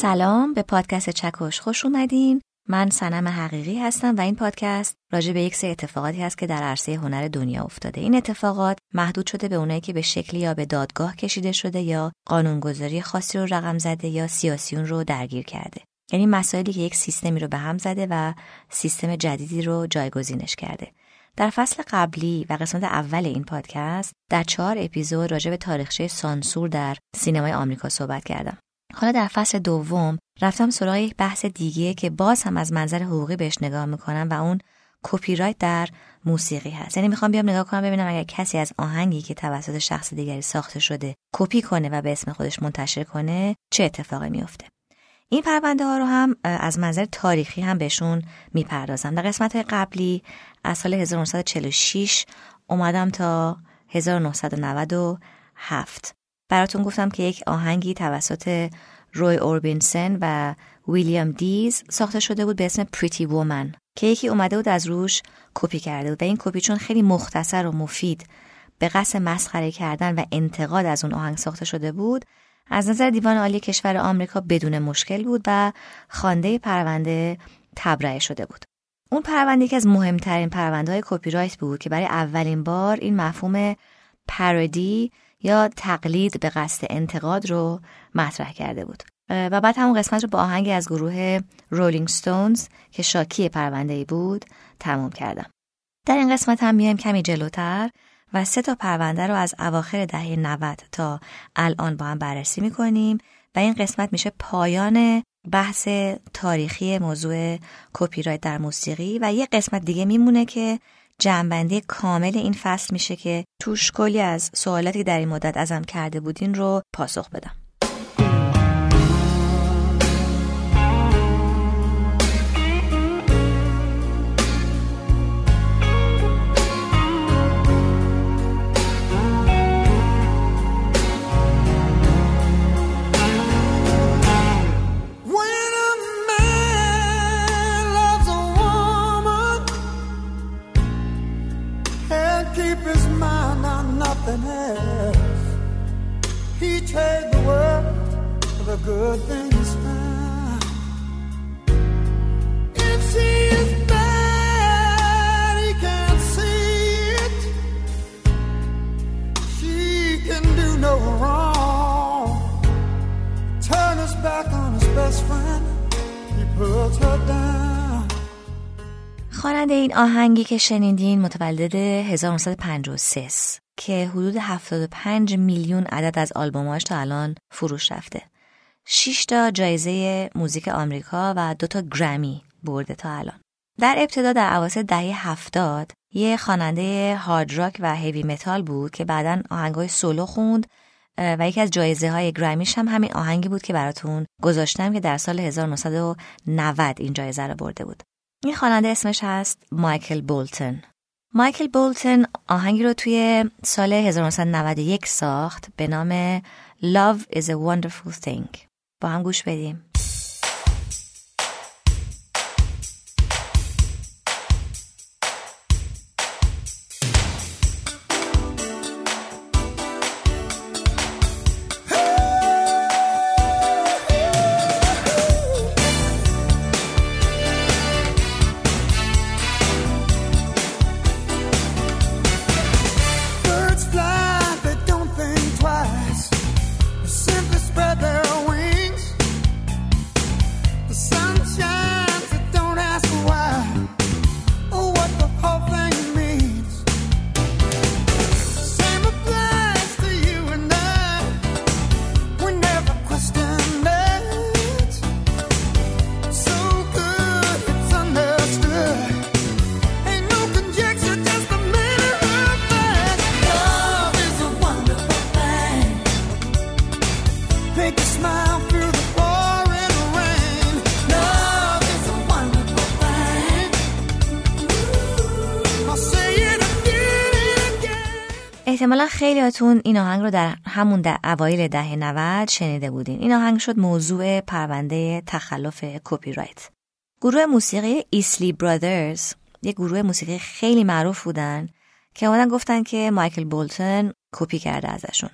سلام به پادکست چکش خوش اومدین. من سنم حقیقی هستم و این پادکست راجع به یک سری اتفاقاتی هست که در عرصه هنر دنیا افتاده. این اتفاقات محدود شده به اونایی که به شکلی یا به دادگاه کشیده شده یا قانونگذاری خاصی رو رقم زده یا سیاسیون رو درگیر کرده. یعنی مسائلی که یک سیستمی رو به هم زده و سیستم جدیدی رو جایگزینش کرده. در فصل قبلی و قسمت اول این پادکست در چهار اپیزود راجع به تاریخچه سانسور در سینمای آمریکا صحبت کردم. حالا در فصل دوم رفتم سراغ یک بحث دیگه که باز هم از منظر حقوقی بهش نگاه می‌کنم و اون کپی رایت در موسیقی هست. یعنی می‌خوام بیام نگاه کنم ببینم اگر کسی از آهنگی که توسط شخص دیگری ساخته شده کپی کنه و به اسم خودش منتشر کنه چه اتفاقی میفته این پرونده ها رو هم از منظر تاریخی هم بهشون می‌پردازم. در قسمت قبلی از سال 1946 اومدم تا 1997 براتون گفتم که یک آهنگی توسط روی اوربیسن و ویلیام دیز ساخته شده بود به اسم Pretty Woman که یکی اومده بود از روش کپی کرده بود. و این کپی چون خیلی مختصر و مفید به قصد مسخره کردن و انتقاد از اون آهنگ ساخته شده بود از نظر دیوان عالی کشور آمریکا بدون مشکل بود و خوانده پرونده تبرئه شده بود. اون پرونده یکی از مهمترین پرونده های کپی رایت بود که برای اولین بار این مفهوم پارودی یا تقلید به قصد انتقاد رو مطرح کرده بود. و بعد همون قسمت رو با آهنگی از گروه رولینگ ستونز که شاکی پرونده ای بود تموم کردم. در این قسمت هم میایم کمی جلوتر و سه تا پرونده رو از اواخر دهه 90 تا الان با هم بررسی می‌کنیم و این قسمت میشه پایان بحث تاریخی موضوع کپی رایت در موسیقی و یه قسمت دیگه میمونه که جنبندی کامل این فصل میشه که توش کلی از سوالاتی در این مدت ازم کرده بودین رو پاسخ بدم. خواننده این آهنگی که شنیدین متولد 1953 که حدود 75 میلیون عدد از آلبوماش تا الان فروش رفته. 6 تا جایزه موزیک آمریکا و دو تا گرمی برده تا الان. در ابتدا در اواسط دهه هفتاد یه خواننده هارد راک و هیوی متال بود که بعدا آهنگای سولو خوند و یکی از جایزه های گرمیش هم همین آهنگی بود که براتون گذاشتم که در سال 1990 این جایزه رو برده بود. این خواننده اسمش هست مایکل بولتن. مایکل بولتن آهنگی رو توی سال 1991 ساخت به نام Love is a Wonderful Thing. با هم گوش بدیم. احتمالا خیلیاتون این آهنگ رو در همون در اوایل دهه 90 شنیده بودین. این آهنگ شد موضوع پرونده تخلف کپی رایت. گروه موسیقی ایسلی برادرز یک گروه موسیقی خیلی معروف بودن که اومدن گفتن که مایکل بولتن کپی کرده ازشون.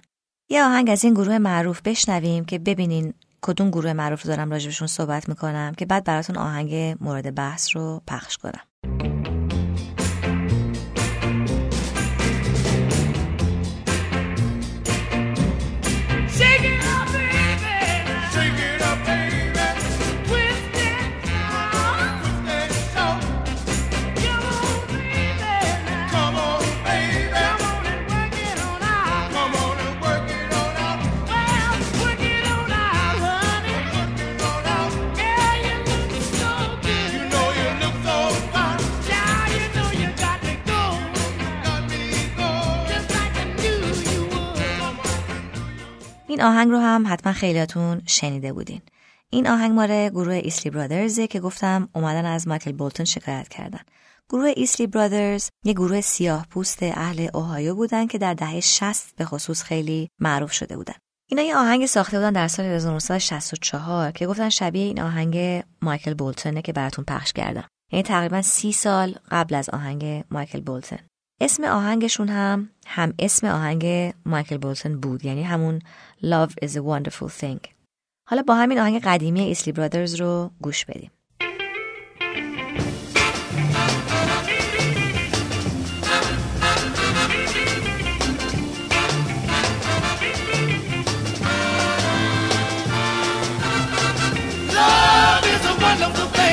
یه آهنگ از این گروه معروف بشنویم که ببینین کدوم گروه معروف رو دارم راجبشون صحبت می‌کنم که بعد براتون آهنگ مورد بحث رو پخش کنم این آهنگ رو هم حتما خیلیاتون شنیده بودین. این آهنگ مال گروه ایسلی برادرزه که گفتم اومدن از مایکل بولتون شکایت کردن. گروه ایسلی برادرز یه گروه سیاه پوست اهل اوهایو بودن که در دهه 60 به خصوص خیلی معروف شده بودن. اینا یه آهنگ ساخته بودن در سال 1964 که گفتن شبیه این آهنگ مایکل بولتونه که براتون پخش کردم. یعنی تقریبا سی سال قبل از آهنگ مایکل بولتون. اسم آهنگشون هم هم اسم آهنگ مایکل بولتون بود یعنی همون Love is a Wonderful Thing حالا با همین آهنگ قدیمی ایسلی برادرز رو گوش بدیم Love is a wonderful thing.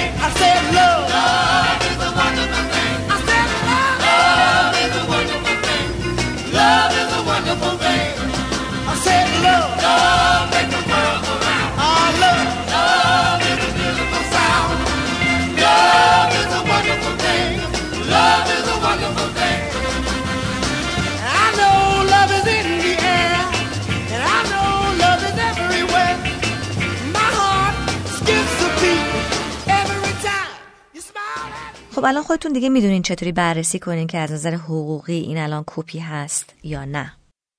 خب الان خودتون دیگه می‌دونین چطوری بررسی کنین که از نظر حقوقی این الان کپی هست یا نه.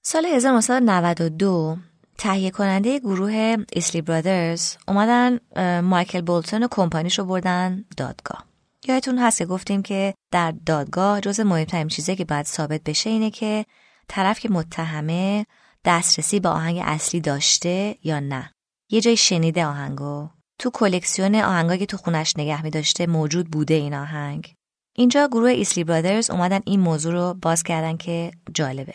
سال 1992 تهیه کننده گروه ایسلی برادرز اومدن مایکل بولتون و کمپانیش رو بردن دادگاه. یادتون هست که گفتیم که در دادگاه جز مهمترین چیزی که باید ثابت بشه اینه که طرف که متهمه دسترسی به آهنگ اصلی داشته یا نه. یه جای شنیده آهنگو تو کلکسیون آهنگایی که تو خونش نگه می داشته موجود بوده این آهنگ. اینجا گروه ایسلی برادرز اومدن این موضوع رو باز کردن که جالبه.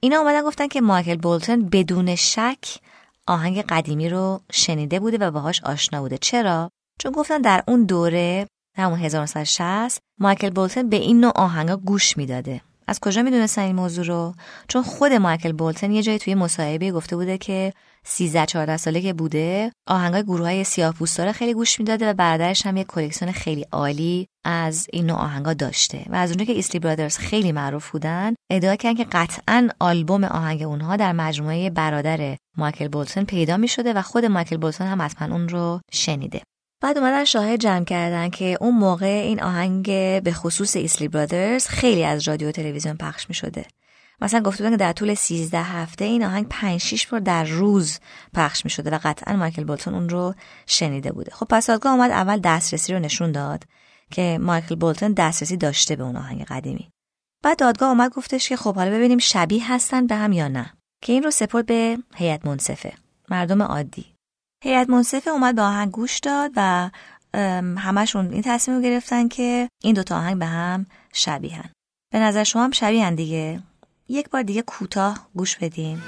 اینا اومدن گفتن که مایکل بولتون بدون شک آهنگ قدیمی رو شنیده بوده و باهاش آشنا بوده. چرا؟ چون گفتن در اون دوره همون 1960 مایکل بولتون به این نوع آهنگا گوش می‌داده. از کجا می‌دونستن این موضوع رو؟ چون خود مایکل بولتون یه جایی توی مصاحبه گفته بوده که 13 14 ساله که بوده آهنگای گروه های سیاه رو خیلی گوش می‌داده و برادرش هم یه کلکسیون خیلی عالی از این نوع آهنگا داشته. و از اونجا که ایسلی برادرز خیلی معروف بودن ادعا کردن که قطعا آلبوم آهنگ اونها در مجموعه برادر مایکل بولتون پیدا می شده و خود مایکل بولتون هم حتما اون رو شنیده. بعد اومدن شاهد جمع کردن که اون موقع این آهنگ به خصوص ایسلی برادرز خیلی از رادیو تلویزیون پخش می شده مثلا گفته بودن که در طول 13 هفته این آهنگ 5 6 بار در روز پخش می شده و قطعا مایکل بولتون اون رو شنیده بوده. خب پس دادگاه اومد اول دسترسی رو نشون داد که مایکل بولتون دسترسی داشته به اون آهنگ قدیمی. بعد دادگاه اومد گفتش که خب حالا ببینیم شبیه هستن به هم یا نه که این رو سپرد به هیئت منصفه. مردم عادی. هیئت منصفه اومد به آهنگ گوش داد و همشون این تصمیم رو گرفتن که این دوتا آهنگ به هم شبیهن. به نظر شما هم شبیهن دیگه؟ یک بار دیگه کوتاه گوش بدیم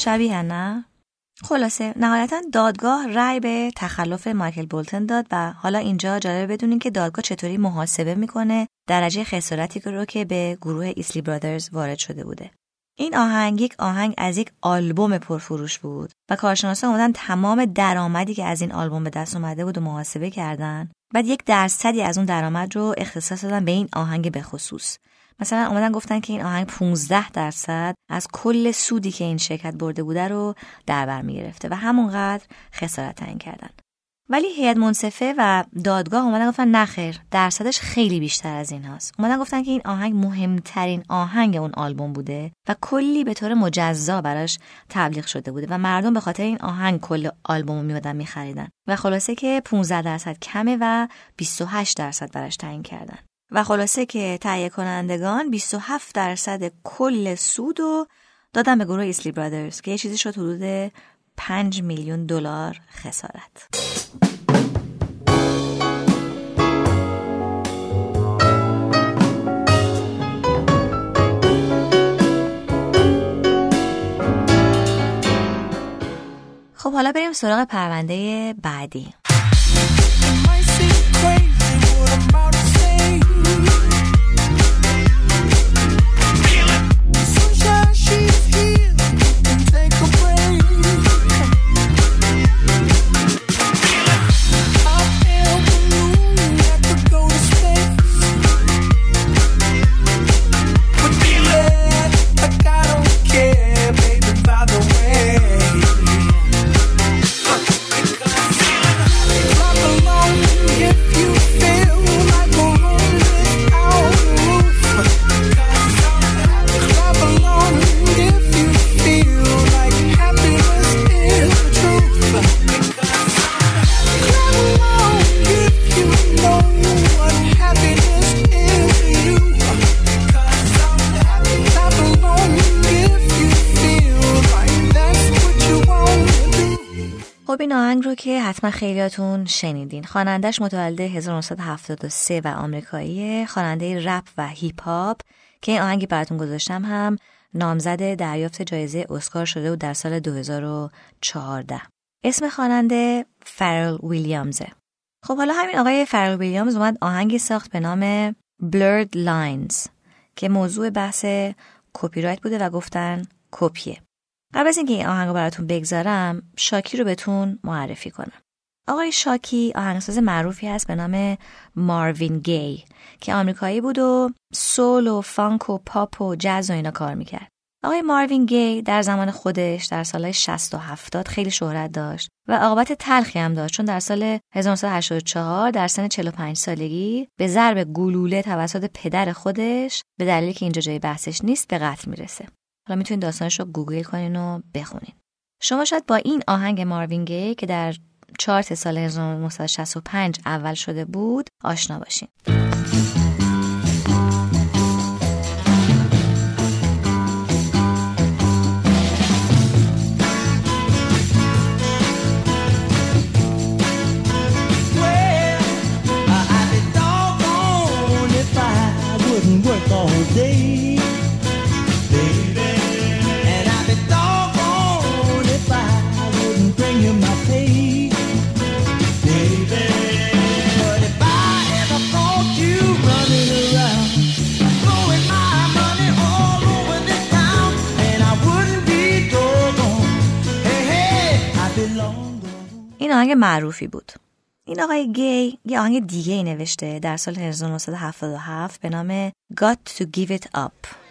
شبیه نه؟ خلاصه نهایتا دادگاه رأی به تخلف مایکل بولتن داد و حالا اینجا جالب بدونین که دادگاه چطوری محاسبه می‌کنه درجه خسارتی رو که به گروه ایسلی برادرز وارد شده بوده. این آهنگ یک آهنگ از یک آلبوم پرفروش بود و کارشناسا اومدن تمام درآمدی که از این آلبوم به دست اومده بود و محاسبه کردن بعد یک درصدی از اون درآمد رو اختصاص دادن به این آهنگ به خصوص مثلا اومدن گفتن که این آهنگ 15 درصد از کل سودی که این شرکت برده بوده رو در بر می‌گرفته و همونقدر خسارت تعیین کردن. ولی هیئت منصفه و دادگاه اومدن گفتن نخیر درصدش خیلی بیشتر از این هست اومدن گفتن که این آهنگ مهمترین آهنگ اون آلبوم بوده و کلی به طور مجزا براش تبلیغ شده بوده و مردم به خاطر این آهنگ کل آلبوم رو میمدن میخریدن. و خلاصه که 15 درصد کمه و 28 درصد براش تعیین کردن. و خلاصه که تهیه کنندگان 27 درصد کل سود و دادن به گروه ایسلی برادرز که یه چیزی شد حدود 5 میلیون دلار خسارت. خب حالا بریم سراغ پرونده بعدی. که حتما خیلیاتون شنیدین. خوانندهش متولد 1973 و آمریکایی خواننده رپ و هیپ هاپ که این آهنگی براتون گذاشتم. هم نامزد دریافت جایزه اسکار شده و در سال 2014 اسم خواننده فرل ویلیامزه. خب حالا همین آقای فرل ویلیامز اومد آهنگی ساخت به نام Blurred Lines که موضوع بحث کپی رایت بوده و گفتن کپیه قبل از اینکه این آهنگ رو براتون بگذارم شاکی رو بهتون معرفی کنم. آقای شاکی آهنگساز معروفی هست به نام ماروین گی که آمریکایی بود و سول و فانک و پاپ و جز و اینا کار می‌کرد. آقای ماروین گی در زمان خودش در سال 60 و 70 خیلی شهرت داشت و عاقبت تلخی هم داشت چون در سال 1984 در سن 45 سالگی به ضرب گلوله توسط پدر خودش به دلیلی که اینجا جای بحثش نیست به قتل می‌رسه. حالا می‌تونید داستانش رو گوگل کنین و بخونین. شما شاید با این آهنگ ماروین گی که در چارت سال 1965 اول شده بود آشنا باشین. آهنگ معروفی بود. این آقای گی یه آهنگ دیگه ای نوشته در سال 1977 به نام Got to Give It Up.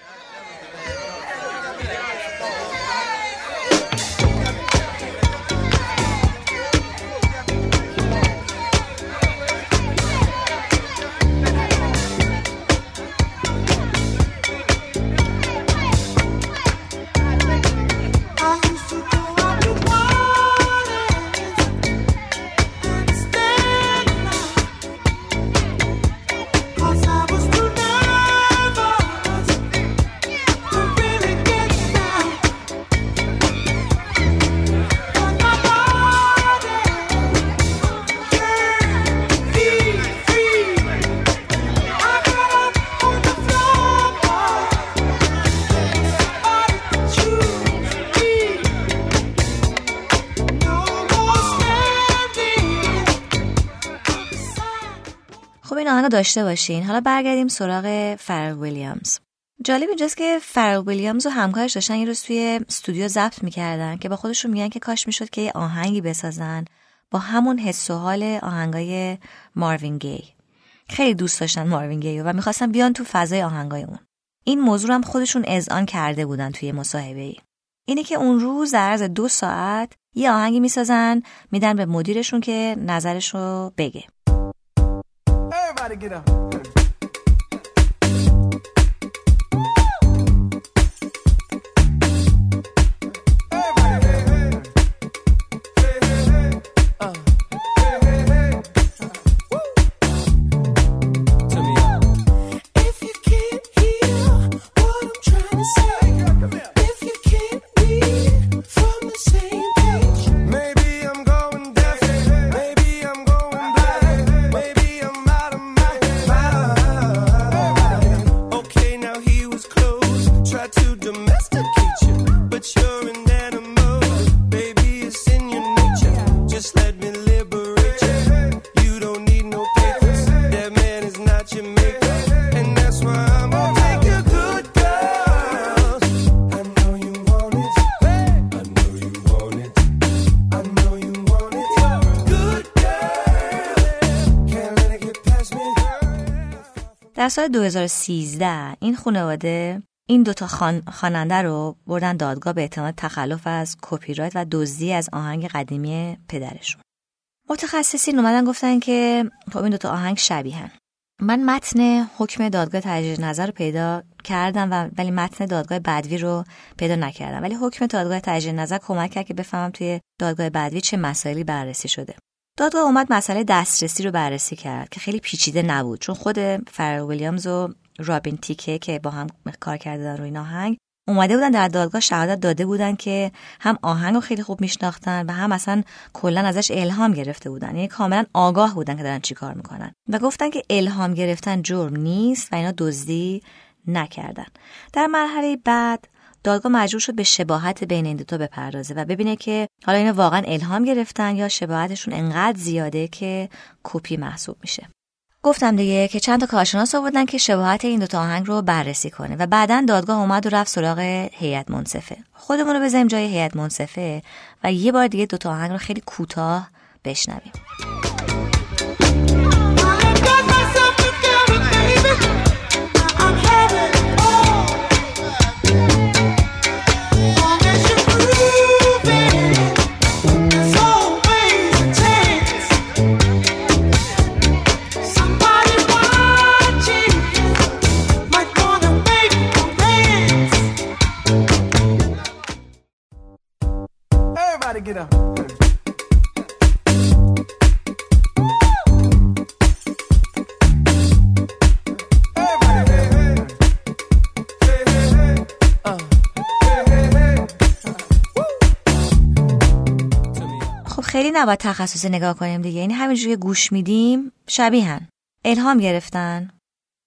داشته باشین. حالا برگردیم سراغ فرل ویلیامز. جالب اینجاست که فرل ویلیامز و همکارش داشتن یه روز توی استودیو ضبط می‌کردن که با خودشون میگن که کاش می‌شد که یه آهنگی بسازن با همون حس و حال آهنگای ماروین گی خیلی دوست داشتن ماروین گی و می‌خواستن بیان تو فضای آهنگای اون. این موضوع هم خودشون اذعان کرده بودن توی مصاحبه ای اینه که اون روز در عرض دو ساعت یه آهنگی می‌سازن میدن به مدیرشون که نظرش رو بگه. در سال 2013 این خانواده این دوتا خان... خواننده رو بردن دادگاه به اتهام تخلف از کپی رایت و دزدی از آهنگ قدیمی پدرشون. متخصصین اومدن گفتن که خب این دوتا آهنگ شبیهن. من متن حکم دادگاه تجدید نظر رو پیدا کردم و ولی متن دادگاه بدوی رو پیدا نکردم ولی حکم دادگاه تجدید نظر کمک کرد که بفهمم توی دادگاه بدوی چه مسائلی بررسی شده دادگاه اومد مسئله دسترسی رو بررسی کرد که خیلی پیچیده نبود. چون خود فرر ویلیامز و رابین تیکه که با هم کار کردن روی آهنگ اومده بودن در دادگاه شهادت داده بودن که هم آهنگ رو خیلی خوب میشناختن و هم اصلا کلا ازش الهام گرفته بودن. یعنی کاملا آگاه بودن که دارن چیکار می‌کنن. و گفتن که الهام گرفتن جرم نیست و اینا دزدی نکردن. در مرحله بعد دادگاه مجبور شد به شباهت بین این دوتا بپردازه و ببینه که حالا اینا واقعا الهام گرفتن یا شباهتشون انقدر زیاده که کپی محسوب میشه. گفتم دیگه که چند تا کارشناس آوردن که شباهت این دوتا آهنگ رو بررسی کنه و بعدا دادگاه اومد و رفت سراغ هیئت منصفه. خودمون رو بذاریم جای هیئت منصفه و یه بار دیگه دوتا آهنگ رو خیلی کوتاه بشنویم. خیلی نباید تخصصی نگاه کنیم دیگه. یعنی همینجوری گوش میدیم شبیهن الهام گرفتن.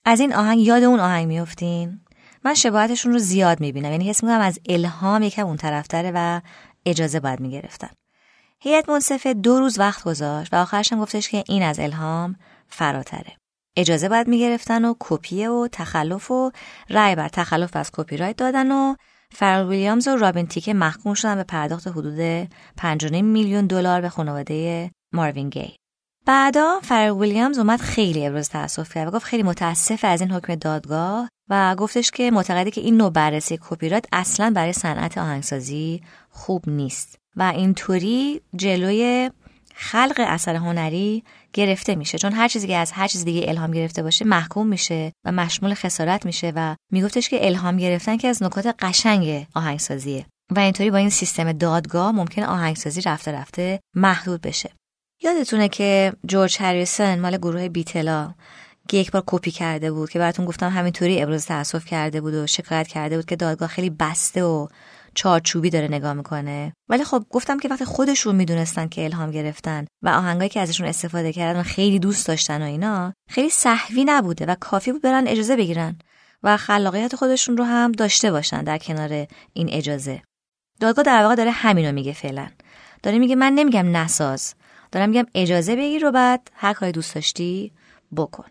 از این آهنگ یاد اون آهنگ میفتین من شباهتشون رو زیاد می‌بینم. یعنی حس می‌کنم از الهام یکم اون طرفتره و اجازه باید می‌گرفتن هیئت منصفه دو روز وقت گذاشت و آخرش هم گفتش که این از الهام فراتره اجازه باید می‌گرفتن و کپی و تخلف و رأی بر تخلف از کپی رایت دادن و فرال ویلیامز و رابین تیک محکوم شدن به پرداخت حدود 5.5 میلیون دلار به خانواده ماروین گی. بعدا فرال ویلیامز اومد خیلی ابراز تاسف کرد و گفت خیلی متاسفه از این حکم دادگاه و گفتش که معتقده که این نوع بررسی کپی رایت اصلا برای صنعت آهنگسازی خوب نیست و اینطوری جلوی خلق اثر هنری گرفته میشه. چون هر چیزی که از هر چیز دیگه الهام گرفته باشه محکوم میشه و مشمول خسارت میشه و میگفتش که الهام گرفتن که از نکات قشنگ آهنگسازیه. و اینطوری با این سیستم دادگاه ممکن آهنگسازی رفته رفته محدود بشه. یادتونه که جورج هریسن مال گروه بیتلا که یک بار کپی کرده بود که براتون گفتم همینطوری ابراز تاسف کرده بود و شکایت کرده بود که دادگاه خیلی بسته و چارچوبی داره نگاه می‌کنه. ولی خب گفتم که وقتی خودشون می‌دونستن که الهام گرفتن و آهنگایی که ازشون استفاده کردن خیلی دوست داشتن و اینا خیلی صحوی نبوده و کافی بود برن اجازه بگیرن و خلاقیت خودشون رو هم داشته باشن در کنار این اجازه. دادگاه در واقع داره همینو میگه فعلا. داره میگه من نمیگم نساز. دارم میگم اجازه بگیر و بعد هر کاری دوست داشتی بکن.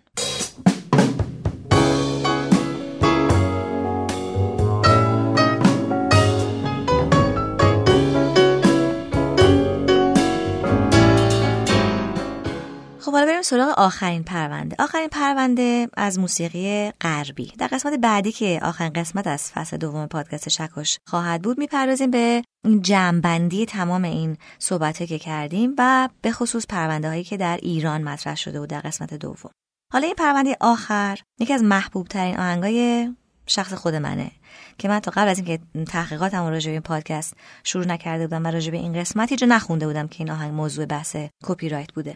سراغ آخرین پرونده. آخرین پرونده از موسیقی غربی. در قسمت بعدی که آخرین قسمت از فصل دوم پادکست شکش خواهد بود می‌پردازیم به جمعبندی تمام این صحبته که کردیم و به خصوص پرونده هایی که در ایران مطرح شده بود در قسمت دوم. حالا این پرونده آخر یکی از محبوب ترین آهنگای شخص خود منه که من تا قبل از اینکه تحقیقاتم راجع به این پادکست شروع نکرده بودم و راجع به این قسمتی جو نخونده بودم که این آهنگ موضوع بحث کپی رایت بوده.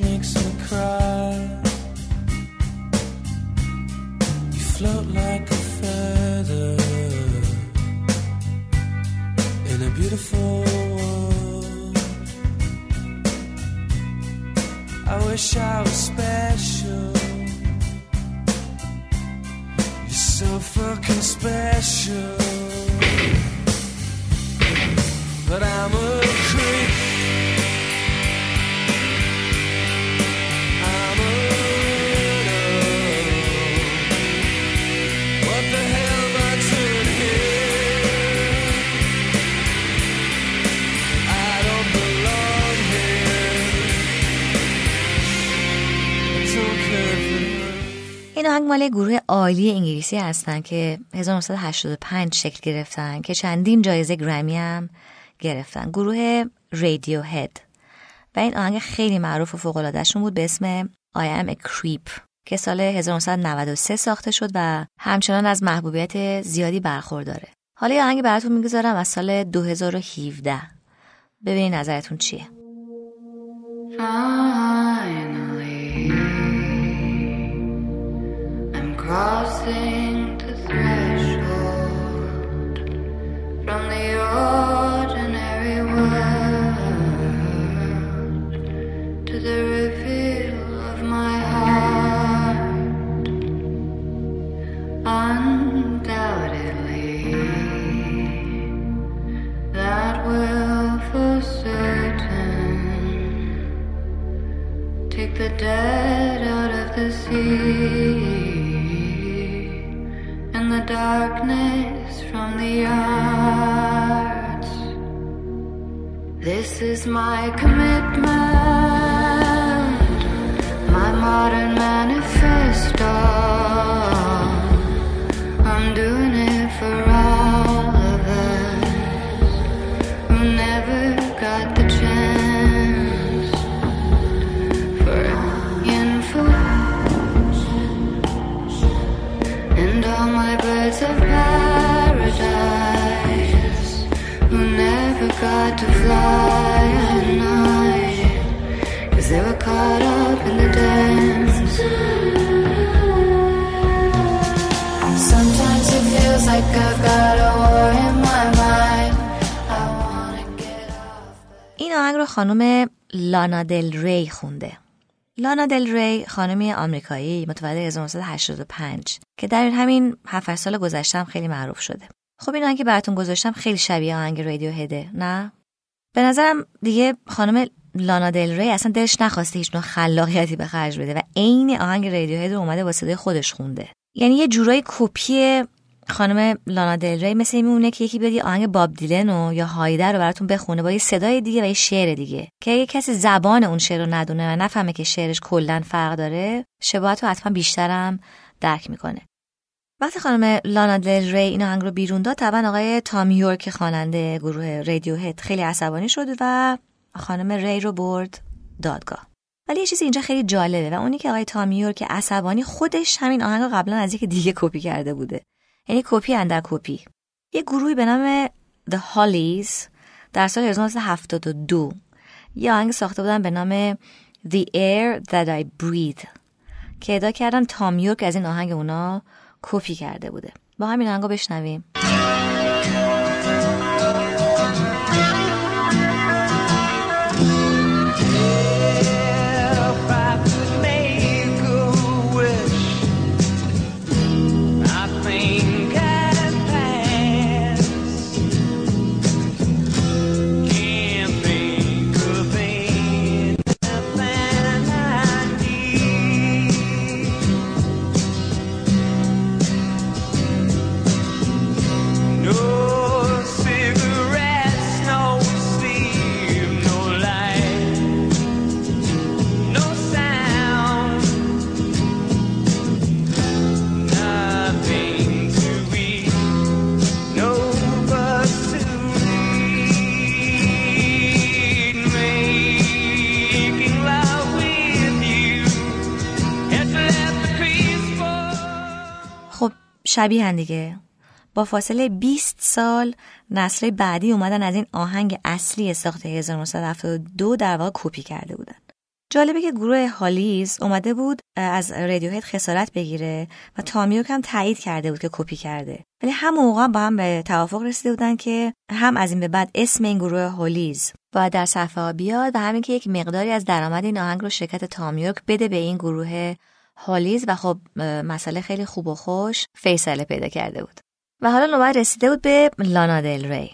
should. مال گروه عالی انگلیسی هستن که 1985 شکل گرفتن که چندین جایزه گرمی هم گرفتن. گروه رادیو هد و این آهنگ خیلی معروف و فوق بود به اسم I am a creep که سال 1993 ساخته شد و همچنان از محبوبیت زیادی برخورداره. حالا یه آهنگ براتون می‌گذارم از سال 2017 ببینید نظرتون چیه. Crossing the threshold from the ordinary world to the reveal of my heart. Undoubtedly, that will for certain take the dead out of the sea. Darkness from the arts. This is my commitment, خانم لانا دل ری خونده لانا دل ری خانمی آمریکایی متولد 1985 که در همین 7 سال گذشتم خیلی معروف شده. خب این آهنگی براتون گذاشتم خیلی شبیه آهنگ رادیو هده نه؟ به نظرم دیگه خانم لانا دل ری اصلا دلش نخواسته هیچ نوع خلاقیتی به خرج بده و عین آهنگ رادیو هد رو اومده با صدای خودش خونده. یعنی یه جورایی کپی خانم لانا دل ری مثل این میمونه که یکی بیاد آهنگ باب دیلن یا هایدر رو براتون بخونه با یه صدای دیگه و یه شعر دیگه. که اگه کسی زبان اون شعر رو ندونه و نفهمه که شعرش کلا فرق داره شباهت رو حتما بیشترم درک می‌کنه. وقتی خانم لانا دل ری این آهنگ رو بیرون داد طبعا آقای تام یورک خواننده گروه رادیو هد خیلی عصبانی شد و خانم ری رو برد دادگاه. ولی یه چیزی اینجا خیلی جالبه و اون اینکه آقای تام یورک عصبانی خودش همین آهنگ قبلا از یکی دیگه کپی کرده بوده. یعنی کپی اندر کپی. یه گروهی به نام The Hollies در سال 1972 یه آهنگ ساخته بودن به نام The Air That I Breathe که ادا کردن تام یورک از این آهنگ اونا کپی کرده بوده. با همین آهنگو بشنویم. شبیه دیگه. با فاصله 20 سال نسل بعدی اومدن از این آهنگ اصلی ساخت 1972 در واقع کپی کرده بودن. جالبه که گروه هالیز اومده بود از رادیوهد خسارت بگیره و تامیوک هم تایید کرده بود که کپی کرده. ولی هم موقع با هم به توافق رسیده بودن که هم از این به بعد اسم این گروه هالیز باید در صفحه بیاد و همین که یک مقداری از درآمد این آهنگ رو شرکت تامیوک بده به این گروه هالیز و خب مسئله خیلی خوب و خوش فیصله پیدا کرده بود. و حالا نوبت رسیده بود به لانا دل ری.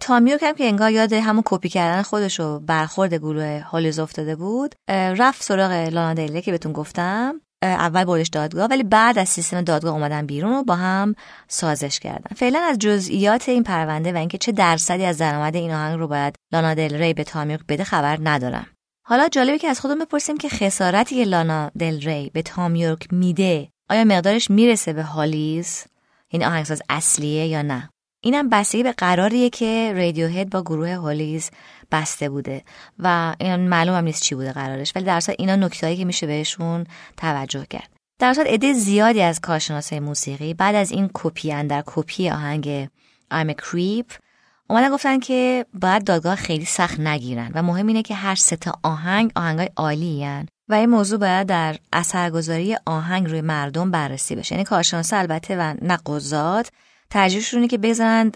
تامیو کم که انگار یاد همون کپی کردن خودش و برخورد گروه هالیز افتاده بود رفت سراغ لانا دل که بهتون گفتم. اول بردش دادگاه ولی بعد از سیستم دادگاه اومدن بیرون و با هم سازش کردن. فعلا از جزئیات این پرونده و اینکه چه درصدی از درآمد این آهنگ رو باید لانا دل ری به تامیوک بده خبر ندارم. حالا جالبه که از خودم بپرسیم که خسارتی که لانا دل ری به تامیورک میده آیا مقدارش می‌رسه به هالیز؟ این آهنگساز اصلیه یا نه؟ اینم بستگی به قراریه که رادیوهد با گروه هالیز بسته بوده و این معلوم هم نیست چی بوده قرارش ولی در اینا نکتهایی که میشه بهشون توجه کرد. در اصل عده زیادی از کارشناسای موسیقی بعد از این کپی در کپی آهنگ I'm a Creep اومدن گفتن که باید دادگاه خیلی سخت نگیرن و مهم اینه که هر سه تا آهنگ آهنگای عالی و این موضوع باید در اثرگذاری آهنگ روی مردم بررسی بشه. یعنی کارشناسا البته و نه قضات. ترجیحشون اینه که بذارن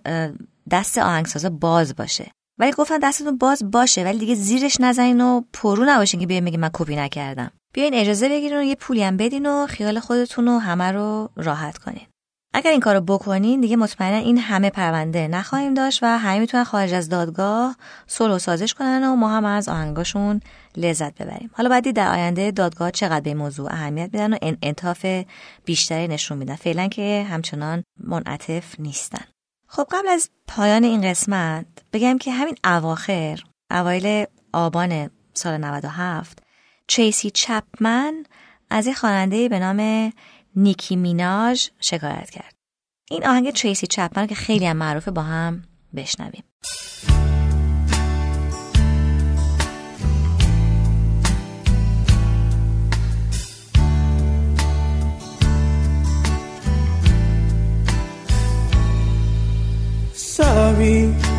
دست آهنگسازا باز باشه. ولی گفتن دستتون باز باشه ولی دیگه زیرش نزنین و پررو نباشین که بیاین بگین من کپی نکردم. بیاین اجازه بگیرین و یه پولی هم بدین و خیال خودتون رو همه رو راحت کنین. اگر این کارو بکنین دیگه مطمئنا این همه پرونده نخواهیم داشت و همه می‌تونن خارج از دادگاه صلح و سازش کنن و ما هم از آهنگاشون لذت ببریم. حالا بعدی در آینده دادگاه چقدر به موضوع اهمیت میدن و انعطاف بیشتری نشون میدن. فعلا که همچنان منعطف نیستن. خب قبل از پایان این قسمت بگم که همین اواخر اوایل آبان سال 97 چیسی چپمن از یه خواننده به نام نیکی میناژ شکایت کرد. این آهنگ تریسی چپمن که خیلی هم معروفه با هم بشنویم. Sorry.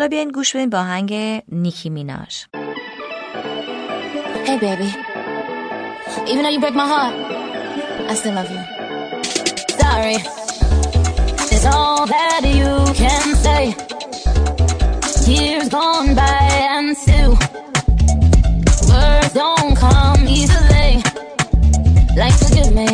حالا بیاین گوش بدین با آهنگ نیکی میناش Hey baby Even though you break my heart I still love you Sorry Is all that you can say Years gone by and still Words don't come easily Like forgive me,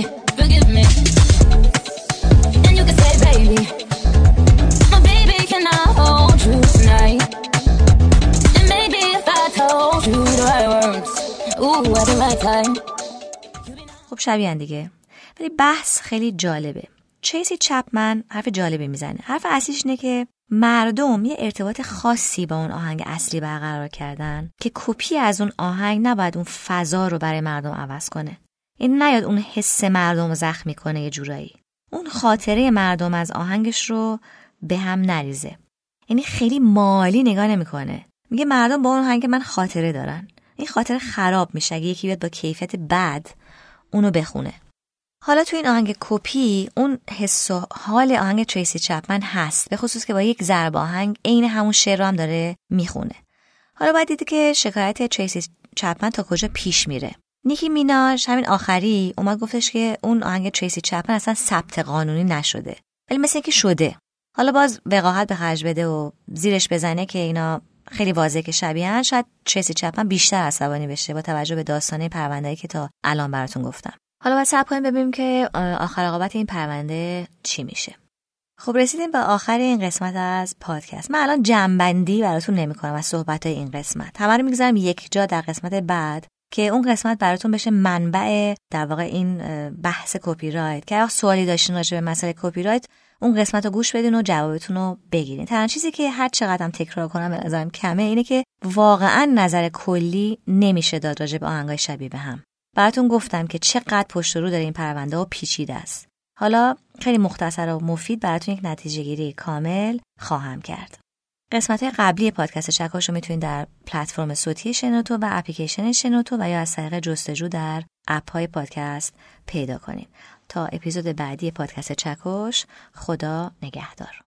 خب شبیه دیگه. ولی بحث خیلی جالبه. چیسی چپمن حرف جالبی می‌زنه. حرف اصلیش اینه که مردم یه ارتباط خاصی با اون آهنگ اصلی برقرار کردن که کپی از اون آهنگ نباید اون فضا رو برای مردم عوض کنه. این نیاد اون حس مردم زخمی کنه یه جورایی. اون خاطره مردم از آهنگش رو به هم نریزه. یعنی خیلی مالی نگاه نمی‌کنه. میگه مردم با اون آهنگ من خاطره دارن. این خاطره خراب میشه. اگه یکی بیاد با کیفیت بد اونو بخونه. حالا تو این آهنگ کپی اون حس و حال آهنگ تریسی چپمن هست. به خصوص که با یک ضرب آهنگ عین همون شعر رو هم داره می‌خونه. حالا باید دیدی که شکایت تریسی چپمن تا کجا پیش میره. نیکی میناش همین آخری اومد گفتش که اون آهنگ تریسی چپمن اصلا ثبت قانونی نشده. ولی مثل اینکه شده. حالا باز وقاحت به خرج بده و زیرش بزنه که اینا خیلی واضحه که شبیهن شاید تریسی چپمن بیشتر عصبانی بشه با توجه به داستانه پرونده‌ای که تا الان براتون گفتم. حالا باید صبر کنیم ببینیم که آخر عاقبت این پرونده چی میشه. خب رسیدیم به آخر این قسمت از پادکست. من الان جمع‌بندی براتون نمی‌کنم از صحبت این قسمت. همه رو می‌گذارم یک جا در قسمت بعد که اون قسمت براتون بشه منبع در واقع این بحث کپی رایت که اگه سوالی داشتین راجع به مسئله کپی رایت اون قسمت رو گوش بدین و جوابتون رو بگیرین. تنها چیزی که هر چقدر تکرار کنم به نظرم کمه اینه که واقعا نظر کلی نمیشه داد راجع به آهنگای شبیه به هم. براتون گفتم که چقدر پشت رو داره این پرونده و پیچیده است. حالا خیلی مختصر و مفید براتون یک نتیجه گیری کامل خواهم کرد. قسمت قبلی پادکست چکاش می‌تونید در پلتفرم صوتی شنوتو و اپلیکیشن شنوتو و یا از طریق جستجو در اپ های پادکست پیدا کنید. تا اپیزود بعدی پادکست چکش خدا نگهدار.